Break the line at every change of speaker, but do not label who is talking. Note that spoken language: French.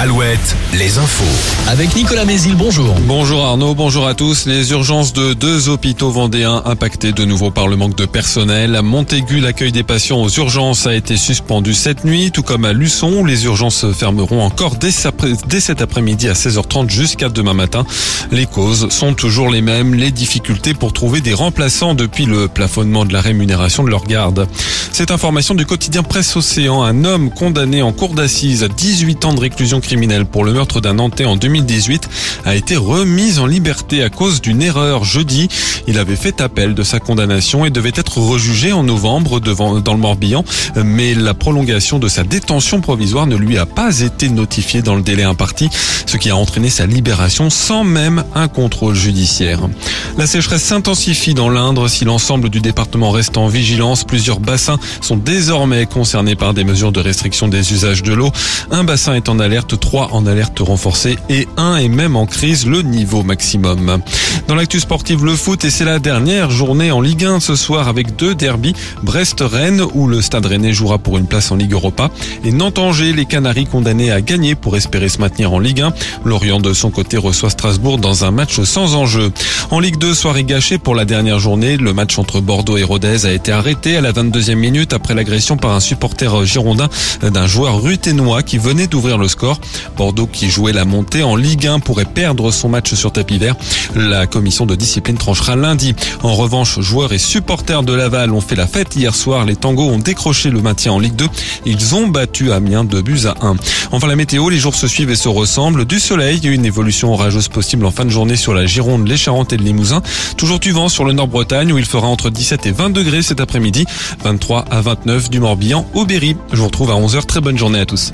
Alouette, les infos.
Avec Nicolas Mézil, bonjour.
Bonjour Arnaud, bonjour à tous. Les urgences de deux hôpitaux vendéens impactés de nouveau par le manque de personnel. À Montaigu, l'accueil des patients aux urgences a été suspendu cette nuit, tout comme à Luçon, où les urgences fermeront encore dès, cet après-midi à 16h30 jusqu'à demain matin. Les causes sont toujours les mêmes, les difficultés pour trouver des remplaçants depuis le plafonnement de la rémunération de leur garde. Cette information du quotidien Presse Océan, un homme condamné en cour d'assises à 18 ans de réclusion criminel pour le meurtre d'un Nantais en 2018 a été remis en liberté à cause d'une erreur jeudi. Il avait fait appel de sa condamnation et devait être rejugé en novembre devant, dans le Morbihan, mais la prolongation de sa détention provisoire ne lui a pas été notifiée dans le délai imparti, ce qui a entraîné sa libération sans même un contrôle judiciaire. La sécheresse s'intensifie dans l'Indre. Si l'ensemble du département reste en vigilance, plusieurs bassins sont désormais concernés par des mesures de restriction des usages de l'eau. Un bassin est en alerte 3 en alerte renforcée et 1 est même en crise le niveau maximum. Dans l'actu sportive, le foot et c'est la dernière journée en Ligue 1 ce soir avec deux derbies. Brest-Rennes où le Stade Rennais jouera pour une place en Ligue Europa et Nantes-Angers, les Canaries condamnés à gagner pour espérer se maintenir en Ligue 1. Lorient de son côté reçoit Strasbourg dans un match sans enjeu. En Ligue 2, soirée gâchée pour la dernière journée. Le match entre Bordeaux et Rodez a été arrêté à la 22e minute après l'agression par un supporter girondin d'un joueur ruténois qui venait d'ouvrir le score. Bordeaux qui jouait la montée en Ligue 1 pourrait perdre son match sur tapis vert. La commission de discipline tranchera lundi. En revanche, joueurs et supporters de Laval ont fait la fête hier soir. Les tangos ont décroché le maintien en Ligue 2. Ils ont battu Amiens de buts à 1. Enfin la météo, les jours se suivent et se ressemblent. Du soleil, une évolution orageuse possible en fin de journée sur la Gironde, les Charentes et le Limousin. Toujours du vent sur le Nord-Bretagne où il fera entre 17 et 20 degrés cet après-midi. 23 à 29 du Morbihan au Berry. Je vous retrouve à 11h. Très bonne journée à tous.